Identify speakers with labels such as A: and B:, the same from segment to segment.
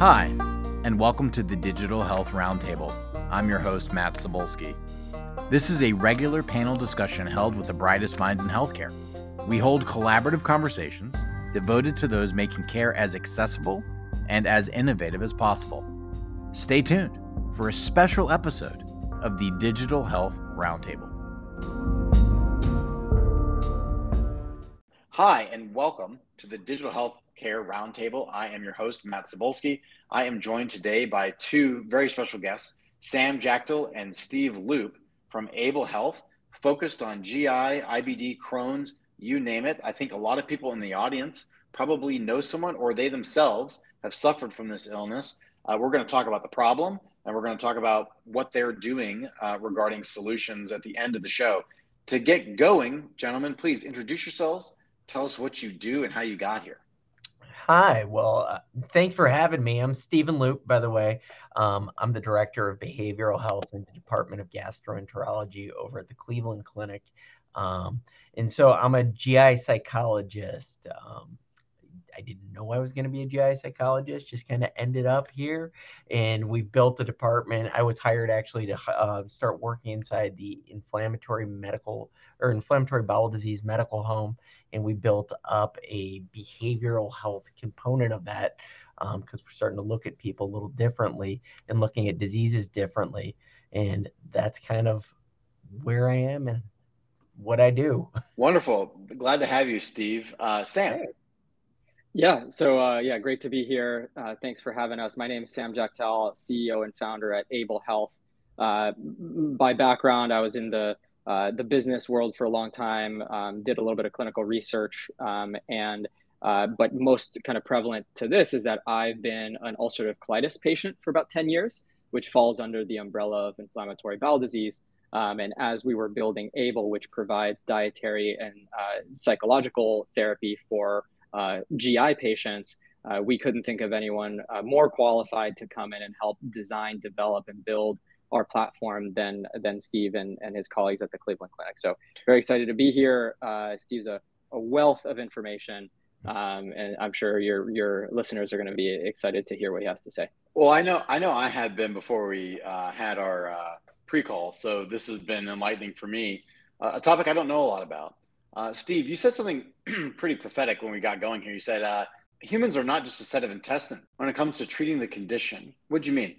A: Hi, and welcome to the Digital Health Roundtable. I'm your host, Matt Sobolski. This is a regular panel discussion held with the brightest minds in healthcare. We hold collaborative conversations devoted to those making care as accessible and as innovative as possible. Stay tuned for a special episode of the Digital Health Roundtable. Hi, and welcome to the Digital Health Care Roundtable. I am your host, Matt Sobolski. I am joined today by two very special guests, Sam Jactel and Steve Lupe from Ayble Health, focused on GI, IBD, Crohn's, you name it. I think a lot of people in the audience probably know someone or they themselves have suffered from this illness. Uh, we're going to talk about the problem and we're going to talk about what they're doing uh, regarding solutions at the end of the show. To get going, gentlemen, please introduce yourselves tell us what you do and how you got here.
B: Hi, well, uh, thanks for having me. I'm Stephen Lupe, by the way. Um, I'm the director of behavioral health in the Department of Gastroenterology over at the Cleveland Clinic. Um, and so I'm a GI psychologist. Um, I didn't know I was going to be a GI psychologist, just kind of ended up here. And we built a department. I was hired actually to uh, start working inside the inflammatory medical or inflammatory bowel disease medical home and we built up a behavioral health component of that because um, we're starting to look at people a little differently and looking at diseases differently. And that's kind of where i am and what i do.
A: Wonderful. Glad to have you steve. Uh, sam.
C: Yeah so uh, yeah great to be here. Uh, thanks for having us. My name is sam jactel ceo and founder at ayble health. Uh, by background i was in the uh, the business world for a long time, um, did a little bit of clinical research, um, and uh, but most kind of prevalent to this is that I've been an ulcerative colitis patient for about 10 years, which falls under the umbrella of inflammatory bowel disease. Um, and as we were building Ayble, which provides dietary and uh, psychological therapy for uh, GI patients, uh, we couldn't think of anyone more qualified to come in and help design, develop, and build our platform than than Steve and, and his colleagues at the Cleveland Clinic. So very excited to be here. Uh, Steve's a, a wealth of information, um, and I'm sure your your listeners are going to be excited to hear what he has to say.
A: Well, I know I know I had been before we uh, had our uh, pre-call, so this has been enlightening for me. Uh, a topic I don't know a lot about. Uh, Steve, you said something pretty prophetic when we got going here. You said uh, humans are not just a set of intestines when it comes to treating the condition. What do you mean?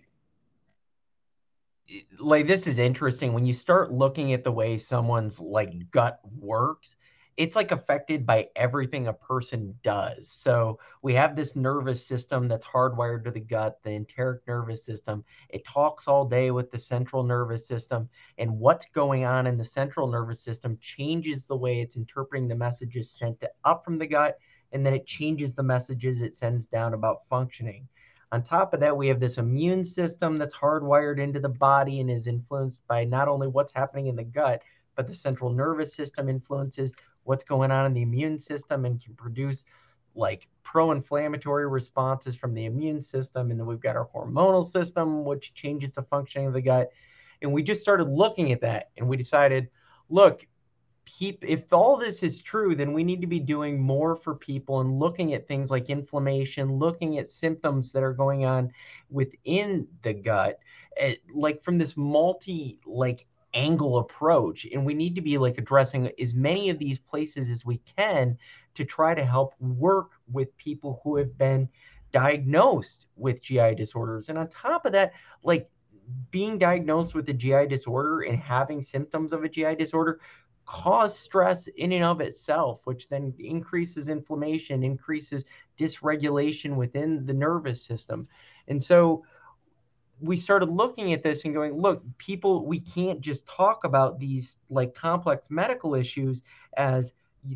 B: Like this is interesting. When you start looking at the way someone's like gut works it's like affected by everything a person does. So we have this nervous system that's hardwired to the gut the enteric nervous system. It talks all day with the central nervous system and what's going on in the central nervous system changes the way it's interpreting the messages sent up from the gut and then it changes the messages it sends down about functioning on top of that, we have this immune system that's hardwired into the body and is influenced by not only what's happening in the gut, but the central nervous system influences what's going on in the immune system and can produce like pro-inflammatory responses from the immune system. And then we've got our hormonal system which changes the functioning of the gut. And we just started looking at that and we decided look keep if all this is true then we need to be doing more for people and looking at things like inflammation looking at symptoms that are going on within the gut eh, like from this multi like angle approach. And we need to be like addressing as many of these places as we can to try to help work with people who have been diagnosed with GI disorders. And on top of that like being diagnosed with a GI disorder and having symptoms of a GI disorder cause stress in and of itself, which then increases inflammation, increases dysregulation within the nervous system. And so we started looking at this and going, look, people, we can't just talk about these like complex medical issues as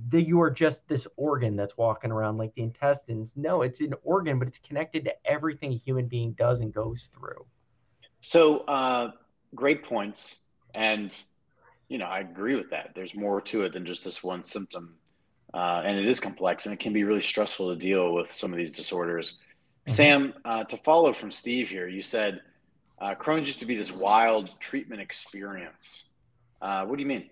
B: the, you are just this organ that's walking around like the intestines. No, it's an organ, but it's connected to everything a human being does and goes through.
A: So, uh, great points. And you know, I agree with that. There's more to it than just this one symptom. Uh, and it is complex and it can be really stressful to deal with some of these disorders. Mm-hmm. Sam, uh, to follow from Steve here, you said uh, Crohn's used to be this wild treatment experience. Uh, what do you mean?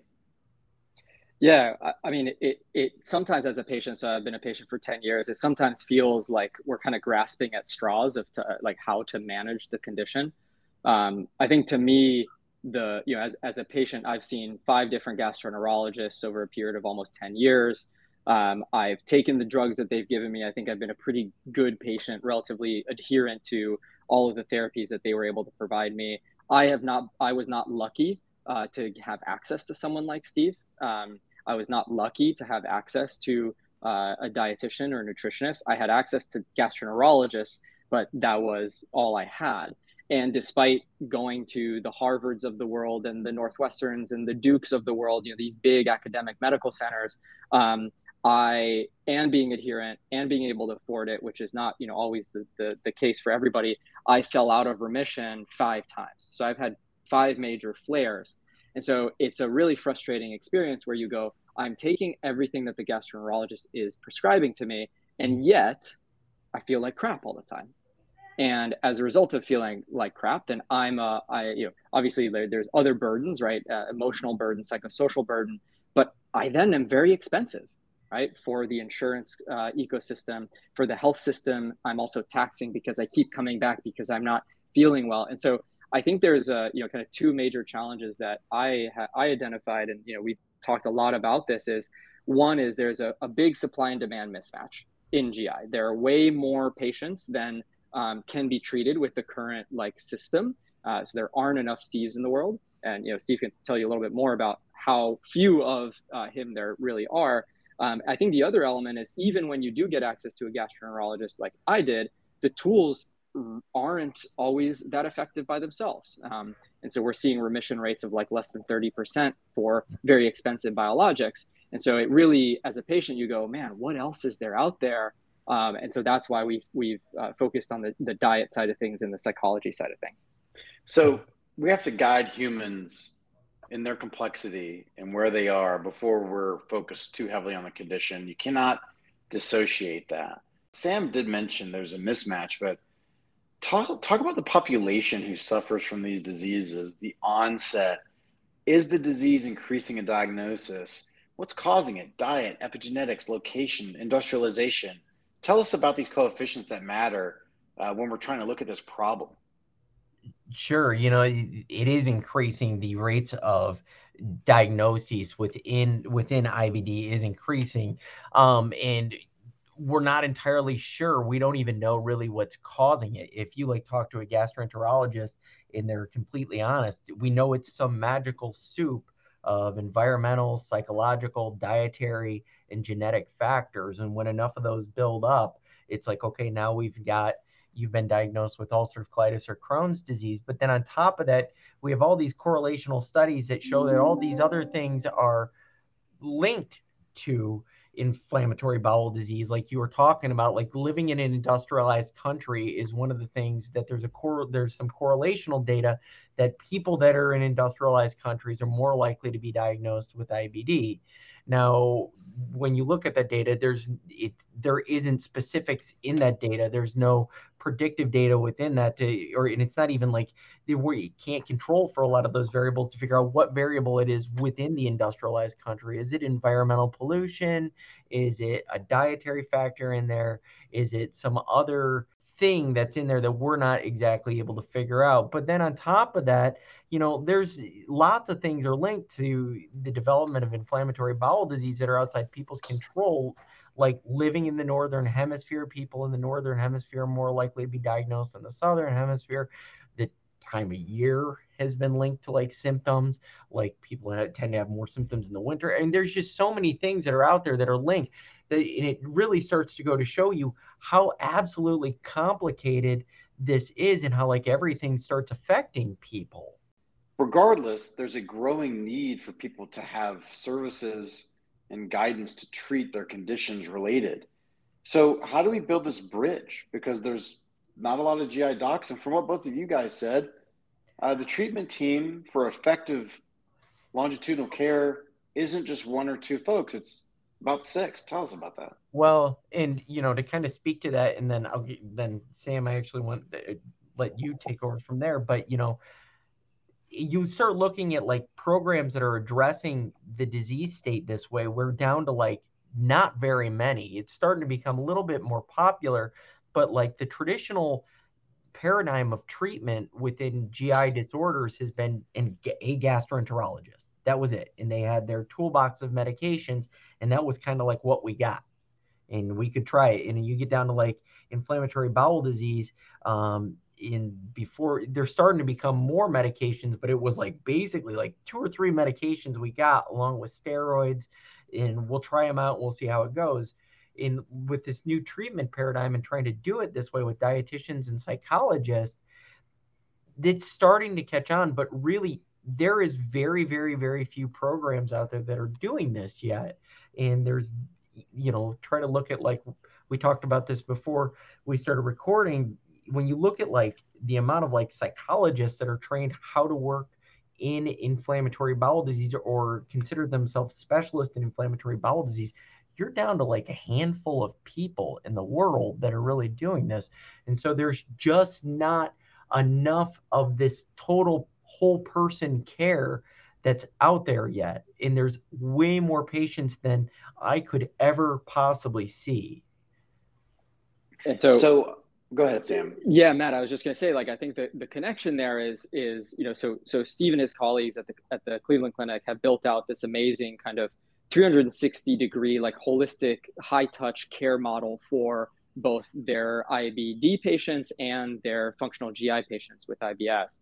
C: Yeah, I, I mean, it, it sometimes as a patient, so I've been a patient for 10 years, it sometimes feels like we're kind of grasping at straws of to, like how to manage the condition. Um, I think to me, the, you know, as, as a patient, I've seen five different gastroenterologists over a period of almost 10 years. Um, I've taken the drugs that they've given me. I think I've been a pretty good patient, relatively adherent to all of the therapies that they were able to provide me. I have not, I was not lucky uh, to have access to someone like Steve. Um, I was not lucky to have access to uh, a dietitian or a nutritionist. I had access to gastroenterologists, but that was all I had. And despite going to the Harvards of the world and the Northwesterns and the Dukes of the world, you know, these big academic medical centers, um, I and being adherent and being able to afford it, which is not you know always the, the, the case for everybody, I fell out of remission five times. So I've had five major flares. And so it's a really frustrating experience where you go, I'm taking everything that the gastroenterologist is prescribing to me, and yet I feel like crap all the time. And as a result of feeling like crap, then I'm, uh, I, you know, obviously there, there's other burdens, right? Uh, emotional burden, psychosocial burden, but I then am very expensive right? For the insurance uh, ecosystem, for the health system, I'm also taxing because I keep coming back because I'm not feeling well. And so I think there's a, you know, kind of two major challenges that I ha- I identified, and you know, we've talked a lot about this. Is one is there's a, a big supply and demand mismatch in GI. There are way more patients than um, can be treated with the current like system. Uh, so there aren't enough Steves in the world, and you know, Steve can tell you a little bit more about how few of uh, him there really are. Um, I think the other element is even when you do get access to a gastroenterologist like I did, the tools aren't always that effective by themselves. Um, and so we're seeing remission rates of like less than 30% for very expensive biologics. And so it really, as a patient, you go, man, what else is there out there? Um, and so that's why we've, we've uh, focused on the, the diet side of things and the psychology side of things.
A: So we have to guide humans in their complexity and where they are before we're focused too heavily on the condition. You cannot dissociate that. Sam did mention there's a mismatch, but talk talk about the population who suffers from these diseases, the onset. Is the disease increasing in diagnosis? What's causing it? Diet, epigenetics, location, industrialization. Tell us about these coefficients that matter uh, when we're trying to look at this problem.
B: Sure, you know, it is increasing the rates of diagnoses within within IBD is increasing. Um, and we're not entirely sure. We don't even know really what's causing it. If you like talk to a gastroenterologist and they're completely honest, we know it's some magical soup of environmental, psychological, dietary, and genetic factors. And when enough of those build up, it's like, okay, now we've got you've been diagnosed with ulcerative colitis or Crohn's disease. But then on top of that, we have all these correlational studies that show that all these other things are linked to inflammatory bowel disease like you were talking about like living in an industrialized country is one of the things that there's a core there's some correlational data that people that are in industrialized countries are more likely to be diagnosed with IBD now, when you look at that data, there's it there isn't specifics in that data. There's no predictive data within that to, or and it's not even like you can't control for a lot of those variables to figure out what variable it is within the industrialized country. Is it environmental pollution? Is it a dietary factor in there? Is it some other thing that's in there that we're not exactly able to figure out. But then on top of that, you know, there's lots of things are linked to the development of inflammatory bowel disease that are outside people's control. Like living in the northern hemisphere, people in the northern hemisphere are more likely to be diagnosed than the southern hemisphere. The time of year has been linked to like symptoms, like people tend to have more symptoms in the winter. And there's just so many things that are out there that are linked that it really starts to go to show you how absolutely complicated this is and how like everything starts affecting people
A: regardless there's a growing need for people to have services and guidance to treat their conditions related so how do we build this bridge because there's not a lot of gi docs and from what both of you guys said uh, the treatment team for effective longitudinal care isn't just one or two folks it's about six. Tell us about that.
B: Well, and you know, to kind of speak to that, and then I'll then Sam, I actually want to let you take over from there. But you know, you start looking at like programs that are addressing the disease state this way, we're down to like not very many. It's starting to become a little bit more popular, but like the traditional paradigm of treatment within GI disorders has been in a gastroenterologist. That was it. And they had their toolbox of medications, and that was kind of like what we got. And we could try it. And you get down to like inflammatory bowel disease. Um, in before they're starting to become more medications, but it was like basically like two or three medications we got along with steroids, and we'll try them out and we'll see how it goes. In with this new treatment paradigm and trying to do it this way with dietitians and psychologists, it's starting to catch on, but really there is very, very, very few programs out there that are doing this yet. And there's, you know, try to look at like we talked about this before we started recording when you look at like the amount of like psychologists that are trained how to work in inflammatory bowel disease or consider themselves specialists in inflammatory bowel disease you're down to like a handful of people in the world that are really doing this. And so there's just not enough of this total whole person care that's out there yet. And there's way more patients than i could ever possibly see.
A: And so so Go ahead, Sam.
C: Yeah, Matt, I was just going to say, like, I think that the connection there is, is you know, so so Steve and his colleagues at the at the Cleveland Clinic have built out this amazing kind of 360 degree, like, holistic, high touch care model for both their IBD patients and their functional GI patients with IBS.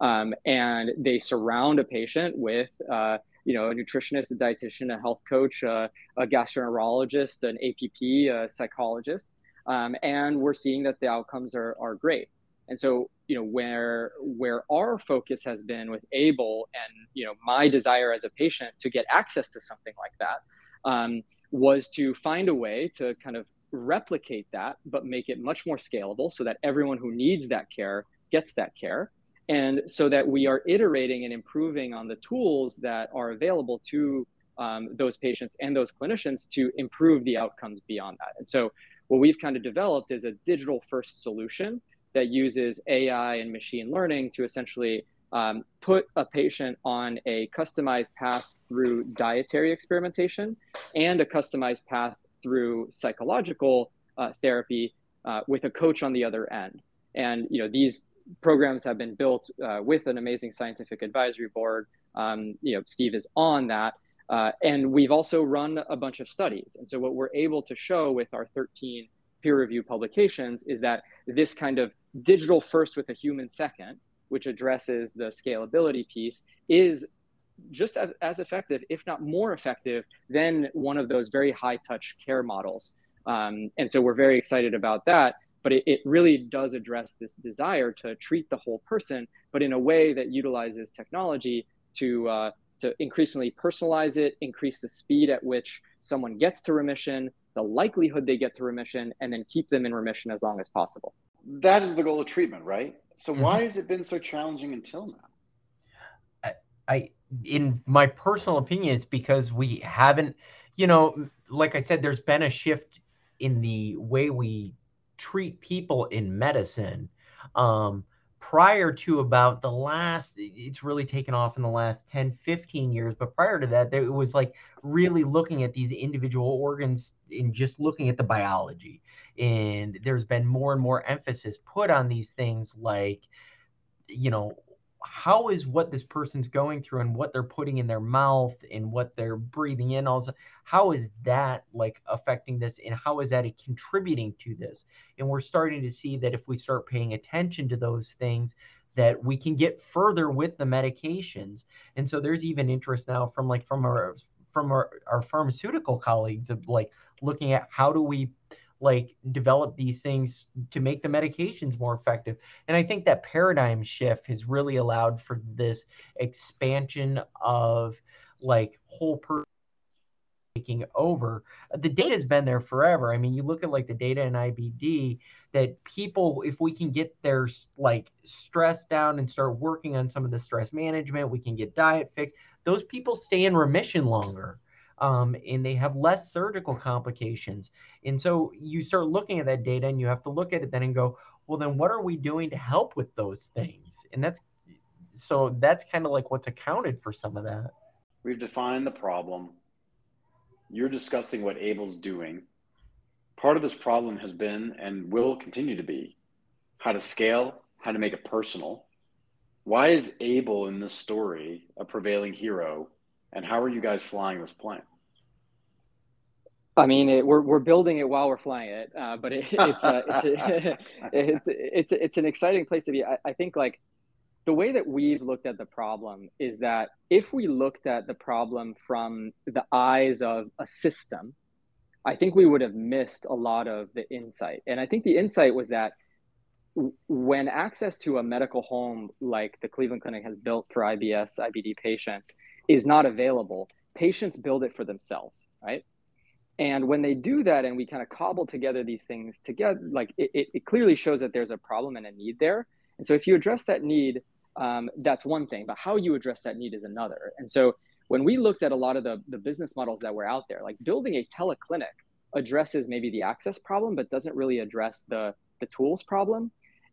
C: Um, and they surround a patient with, uh, you know, a nutritionist, a dietitian, a health coach, uh, a gastroenterologist, an APP, a psychologist um, and we're seeing that the outcomes are, are great. And so, you know, where where our focus has been with Ayble, and you know, my desire as a patient to get access to something like that, um, was to find a way to kind of replicate that, but make it much more scalable, so that everyone who needs that care gets that care, and so that we are iterating and improving on the tools that are available to um, those patients and those clinicians to improve the outcomes beyond that. And so what we've kind of developed is a digital first solution that uses AI and machine learning to essentially um, put a patient on a customized path through dietary experimentation and a customized path through psychological uh, therapy uh, with a coach on the other end. And you know these programs have been built uh, with an amazing scientific advisory board. Um, you know Steve is on that, uh, and we've also run a bunch of studies. And so, what we're able to show with our 13 peer reviewed publications is that this kind of digital first with a human second, which addresses the scalability piece, is just as, as effective, if not more effective, than one of those very high touch care models. Um, and so, we're very excited about that. But it, it really does address this desire to treat the whole person, but in a way that utilizes technology to uh, to increasingly personalize it, increase the speed at which someone gets to remission, the likelihood they get to remission, and then keep them in remission as long as possible.
A: That is the goal of treatment, right? So mm-hmm. why has it been so challenging until now?
B: I, I, in my personal opinion, it's because we haven't, you know, like I said, there's been a shift in the way we treat people in medicine. Um, prior to about the last it's really taken off in the last 10 15 years but prior to that it was like really looking at these individual organs and just looking at the biology. And there's been more and more emphasis put on these things like you know how is what this person's going through and what they're putting in their mouth and what they're breathing in also how is that like affecting this and how is that contributing to this? And we're starting to see that if we start paying attention to those things that we can get further with the medications. And so there's even interest now from like from our from our, our pharmaceutical colleagues of like looking at how do we like develop these things to make the medications more effective. And I think that paradigm shift has really allowed for this expansion of like whole person taking over. The data has been there forever. I mean, you look at like the data in IBD that people, if we can get their like stress down and start working on some of the stress management, we can get diet fixed. Those people stay in remission longer um, and they have less surgical complications. And so you start looking at that data and you have to look at it then and go, well, then what are we doing to help with those things? And that's so that's kind of like what's accounted for some of that.
A: We've defined the problem. You're discussing what Ayble's doing. Part of this problem has been and will continue to be how to scale, how to make it personal. Why is Able in this story a prevailing hero, and how are you guys flying this plane?
C: I mean, it, we're we're building it while we're flying it, uh, but it, it's uh, it's, it's it's it's an exciting place to be. I, I think like the way that we've looked at the problem is that if we looked at the problem from the eyes of a system, I think we would have missed a lot of the insight. And I think the insight was that when access to a medical home like the Cleveland Clinic has built for IBS IBD patients is not available, patients build it for themselves, right? And when they do that and we kind of cobble together these things together, like it, it, it clearly shows that there's a problem and a need there. And so if you address that need, um, that's one thing, but how you address that need is another. And so when we looked at a lot of the, the business models that were out there, like building a teleclinic addresses maybe the access problem, but doesn't really address the, the tools problem.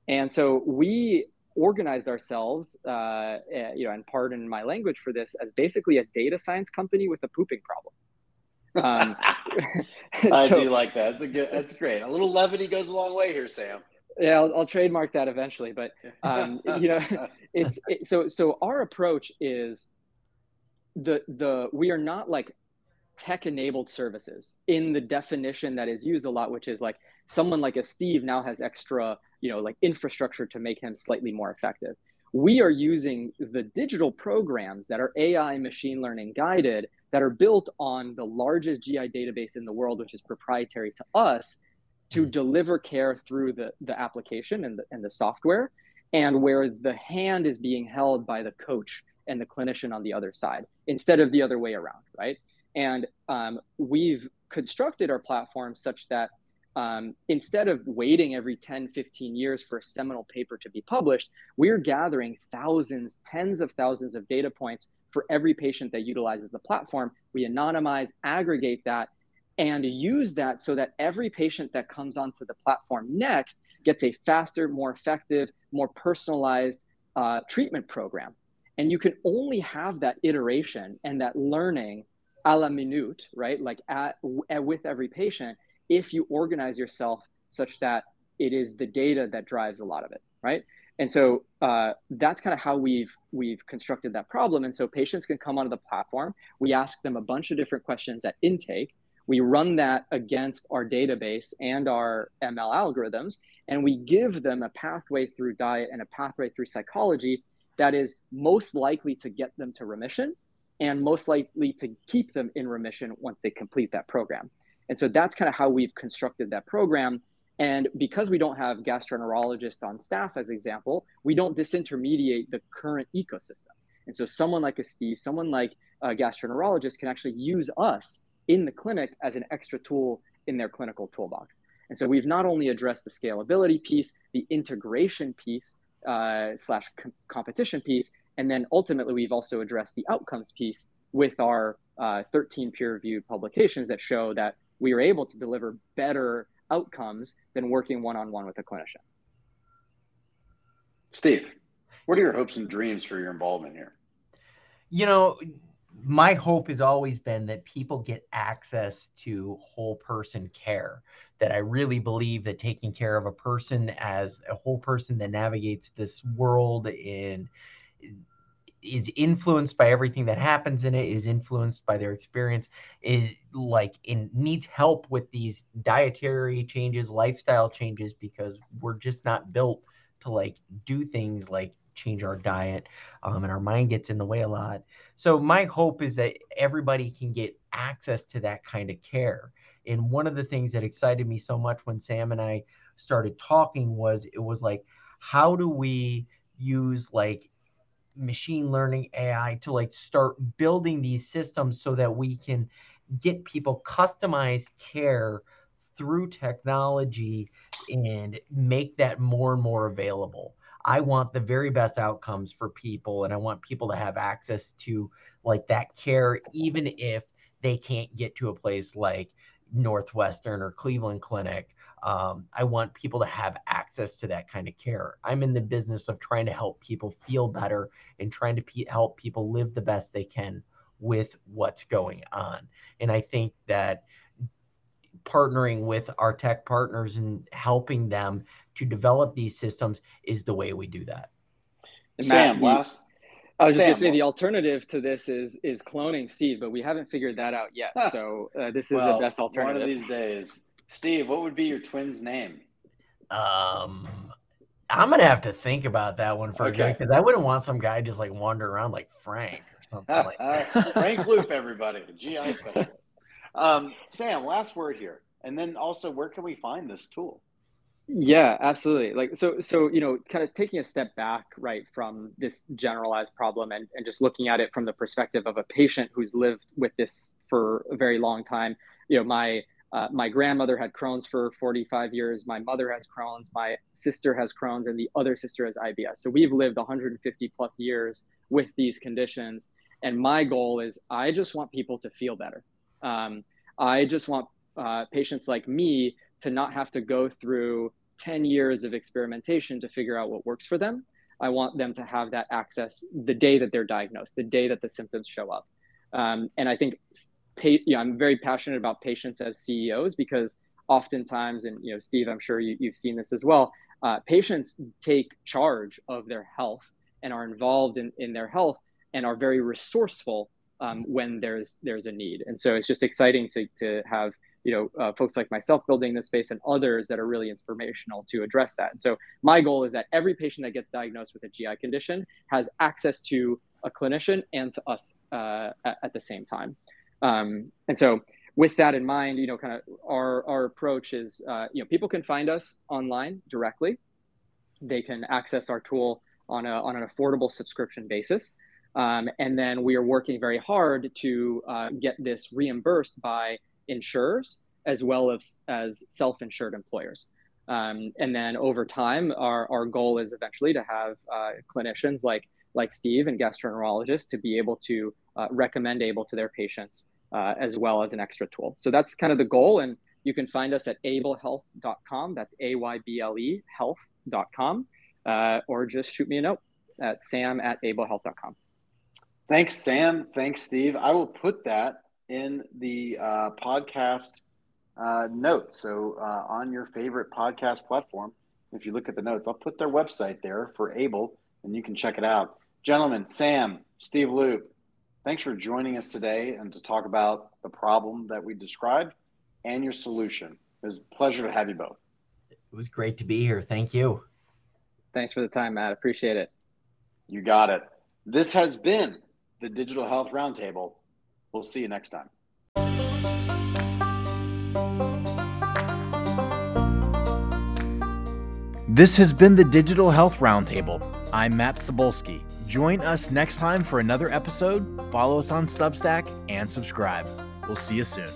C: And so we organized ourselves, uh, eh, you know, and pardon my language for this, as basically a data science company with a pooping problem.
A: Um, I so, do like that. That's a good. That's great. A little levity goes a long way here, Sam.
C: Yeah, I'll, I'll trademark that eventually. But um, you know, it's it, so. So our approach is the the we are not like tech enabled services in the definition that is used a lot, which is like someone like a Steve now has extra you know like infrastructure to make him slightly more effective. We are using the digital programs that are AI machine learning guided that are built on the largest GI database in the world, which is proprietary to us, to hmm. deliver care through the, the application and the, and the software, and where the hand is being held by the coach and the clinician on the other side instead of the other way around, right? And um, we've constructed our platform such that um, instead of waiting every 10, 15 years for a seminal paper to be published, we're gathering thousands, tens of thousands of data points for every patient that utilizes the platform. We anonymize, aggregate that, and use that so that every patient that comes onto the platform next gets a faster, more effective, more personalized uh, treatment program. And you can only have that iteration and that learning a la minute, right? Like at, with every patient, if you organize yourself such that it is the data that drives a lot of it, right? And so uh, that's kind of how we've we've constructed that problem. And so patients can come onto the platform. We ask them a bunch of different questions at intake. We run that against our database and our ML algorithms, and we give them a pathway through diet and a pathway through psychology that is most likely to get them to remission and most likely to keep them in remission once they complete that program. And so that's kind of how we've constructed that program. And because we don't have gastroenterologists on staff, as example, we don't disintermediate the current ecosystem. And so someone like a Steve, someone like a gastroenterologist can actually use us in the clinic as an extra tool in their clinical toolbox. And so we've not only addressed the scalability piece, the integration piece uh, slash com- competition piece, and then ultimately we've also addressed the outcomes piece with our uh, 13 peer-reviewed publications that show that we are able to deliver better outcomes than working one on one with a clinician.
A: Steve, what are your hopes and dreams for your involvement here?
B: You know, my hope has always been that people get access to whole person care. That I really believe that taking care of a person as a whole person that navigates this world and is influenced by everything that happens in it is influenced by their experience is like in needs help with these dietary changes lifestyle changes because we're just not built to like do things like change our diet um, and our mind gets in the way a lot. So my hope is that everybody can get access to that kind of care. And one of the things that excited me so much when sam and i started talking was it was like how do we use like machine learning AI to like start building these systems so that we can get people customized care through technology and make that more and more available. I want the very best outcomes for people and I want people to have access to like that care even if they can't get to a place like Northwestern or Cleveland Clinic. Um, I want people to have access to that kind of care. I'm in the business of trying to help people feel better and trying to pe- help people live the best they can with what's going on. And I think that partnering with our tech partners and helping them to develop these systems is the way we do that.
C: And Sam, Matt, last. I was just going to say the alternative to this is is cloning Steve, but we haven't figured that out yet. so uh, this is well, the best alternative.
A: One of these days, Steve, what would be your twin's name?
B: Um, I'm gonna have to think about that one for okay. a because I wouldn't want some guy just like wander around like Frank or something like that.
A: Frank Lupe, everybody, the GI specialist. Um, Sam, last word here, and then also, where can we find this tool?
C: Yeah, absolutely. Like so, so you know, kind of taking a step back, right, from this generalized problem, and and just looking at it from the perspective of a patient who's lived with this for a very long time. You know, my uh, my grandmother had Crohn's for 45 years. My mother has Crohn's. My sister has Crohn's, and the other sister has IBS. So we've lived 150 plus years with these conditions. And my goal is, I just want people to feel better. Um, I just want uh, patients like me to not have to go through 10 years of experimentation to figure out what works for them. I want them to have that access the day that they're diagnosed, the day that the symptoms show up. Um, and I think you know, I'm very passionate about patients as CEOs because oftentimes, and you know, Steve, I'm sure you, have seen this as well. Uh, patients take charge of their health and are involved in, in their health and are very resourceful um, when there's there's a need. And so it's just exciting to to have you know uh, folks like myself building this space and others that are really inspirational to address that. And so my goal is that every patient that gets diagnosed with a GI condition has access to a clinician and to us uh, at, at, the same time. Um, and so with that in mind, you know, kind of our our approach is uh, you know people can find us online directly. They can access our tool on a on an affordable subscription basis. Um, and then we are working very hard to uh, get this reimbursed by insurers as well as, as self insured employers. Um, and then over time, our, our goal is eventually to have uh, clinicians like, like Steve and gastroenterologists to be able to uh, recommend Ayble to their patients uh, as well as an extra tool. So that's kind of the goal. And you can find us at ayblehealth.com. That's A Y B L E health.com. Uh, or just shoot me a note at sam at ayblehealth.com.
A: Thanks, Sam. Thanks, Steve. I will put that in the uh, podcast uh, notes. So uh, on your favorite podcast platform, if you look at the notes, I'll put their website there for Ayble, and you can check it out. Gentlemen, Sam, Steve Lupe, thanks for joining us today and to talk about the problem that we described and your solution. It was a pleasure to have you both.
B: It was great to be here. Thank you.
C: Thanks for the time, Matt. Appreciate it.
A: You got it. This has been the Digital Health Roundtable. We'll see you next time.
D: This has been the Digital Health Roundtable. I'm Matt Sobolski. Join us next time for another episode. Follow us on Substack and subscribe. We'll see you soon.